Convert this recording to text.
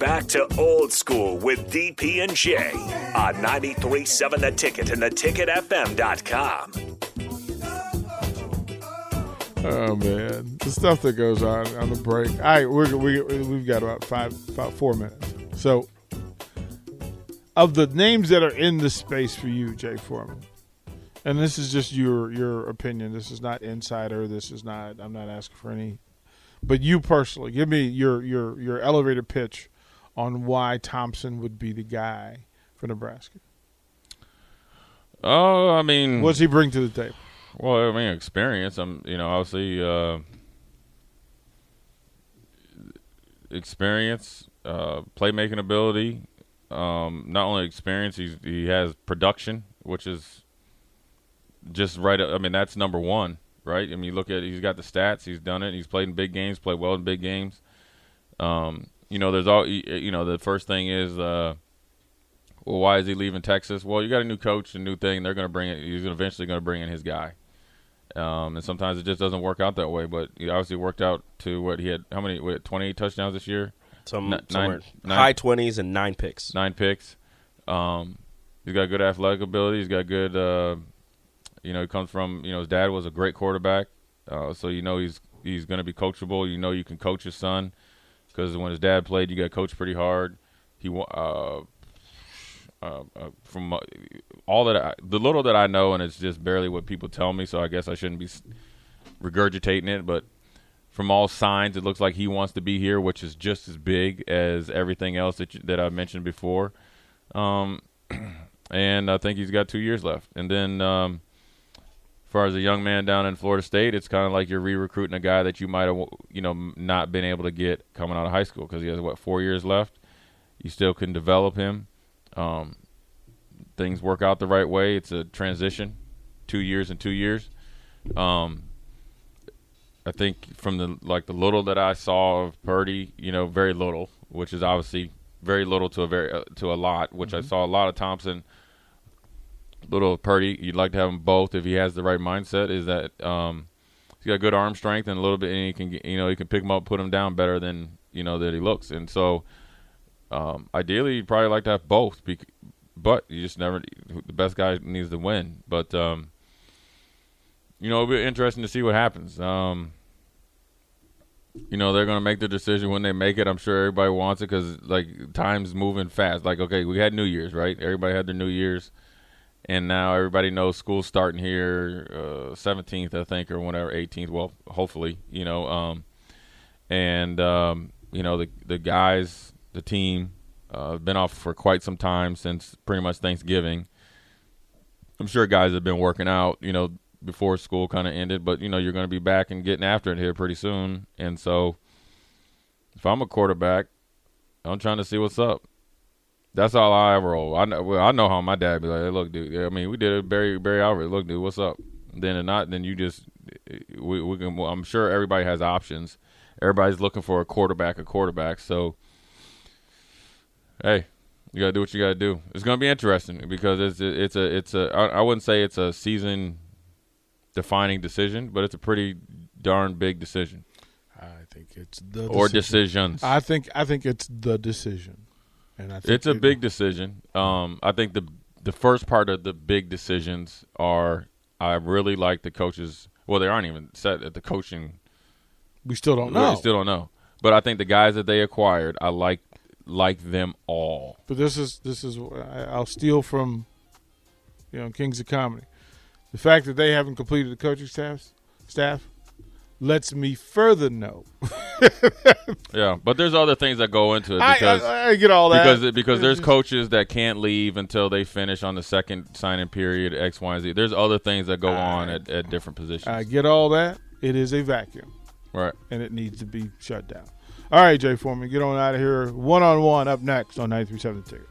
back to old school with DP and J on 93.7 The Ticket and theticketfm.com. Oh man, the stuff that goes on on the break. All right, we're, we we've got about five, about four minutes. So, of the names that are in the space for you, Jay Foreman, and this is just your your opinion. This is not insider. This is not. I'm not asking for any. But you personally, give me your your your elevator pitch on why Thompson would be the guy for Nebraska. Oh, I mean, what's he bring to the table? Well, I mean, experience. I'm, you know, obviously, uh, experience, uh, playmaking ability. Um, not only experience, he's, he has production, which is just right. I mean, that's number one, right? I mean, you look at he's got the stats. He's done it. He's played in big games. Played well in big games. Um, you know, there's all. You know, the first thing is. Uh, well, why is he leaving Texas? Well, you got a new coach, a new thing. They're going to bring it. He's eventually going to bring in his guy. Um, and sometimes it just doesn't work out that way. But he obviously worked out to what he had. How many? What, Twenty-eight touchdowns this year. Some N- somewhere nine- high twenties and nine picks. Nine picks. Um, he's got good athletic ability. He's got good. Uh, you know, he comes from. You know, his dad was a great quarterback. Uh, so you know he's he's going to be coachable. You know you can coach his son because when his dad played, you got coached pretty hard. He uh, uh, uh, from uh, all that I, the little that I know, and it's just barely what people tell me. So I guess I shouldn't be regurgitating it, but from all signs, it looks like he wants to be here, which is just as big as everything else that you, that I mentioned before. Um, and I think he's got two years left. And then, um, far as a young man down in Florida State, it's kind of like you're re-recruiting a guy that you might have, you know, not been able to get coming out of high school because he has what four years left. You still can develop him. Um, things work out the right way. It's a transition, two years and two years. Um, I think from the like the little that I saw of Purdy, you know, very little, which is obviously very little to a very uh, to a lot. Which I saw a lot of Thompson, little Purdy. You'd like to have them both if he has the right mindset. Is that um, he's got good arm strength and a little bit, and he can you know he can pick him up, put him down better than you know that he looks. And so, um, ideally, you'd probably like to have both. Bec- but you just never the best guy needs to win. But um, you know, it'll be interesting to see what happens. Um, you know, they're gonna make the decision when they make it. I'm sure everybody wants it because like time's moving fast. Like, okay, we had New Year's, right? Everybody had their New Year's, and now everybody knows school's starting here, uh, 17th, I think, or whatever, 18th. Well, hopefully, you know. Um, and um, you know, the the guys, the team, uh, been off for quite some time since pretty much Thanksgiving. I'm sure guys have been working out, you know, before school kind of ended, but you know, you're going to be back and getting after it here pretty soon. And so, if I'm a quarterback, I'm trying to see what's up. That's all I ever roll. I know. Well, I know how my dad be like. Hey, look, dude. I mean, we did it. Barry Barry Alvarez. Look, dude. What's up? Then or not, then you just we we can. I'm sure everybody has options. Everybody's looking for a quarterback. A quarterback. So, hey, you gotta do what you gotta do. It's gonna be interesting because it's it's a it's a I, I wouldn't say it's a season defining decision, but it's a pretty darn big decision I think it's the or decision. decisions. I think I think it's the decision, and I It's a big decision. Um, I think the the first part of the big decisions are I really like the coaches. Well, they aren't even set at the coaching. We still don't know. We still don't know. But I think the guys that they acquired, I like like them all. But this is this is I'll steal from you know Kings of Comedy. The fact that they haven't completed the coaching staff staff lets me further know. Yeah, but there's other things that go into it because I, I get all that because because there's coaches that can't leave until they finish on the second signing period X Y and Z. There's other things that go on at, at different positions. I get all that. It is a vacuum, right. and it needs to be shut down. All right, Jay Foreman, get on out of here. One on one up next on 93.7 The Ticket.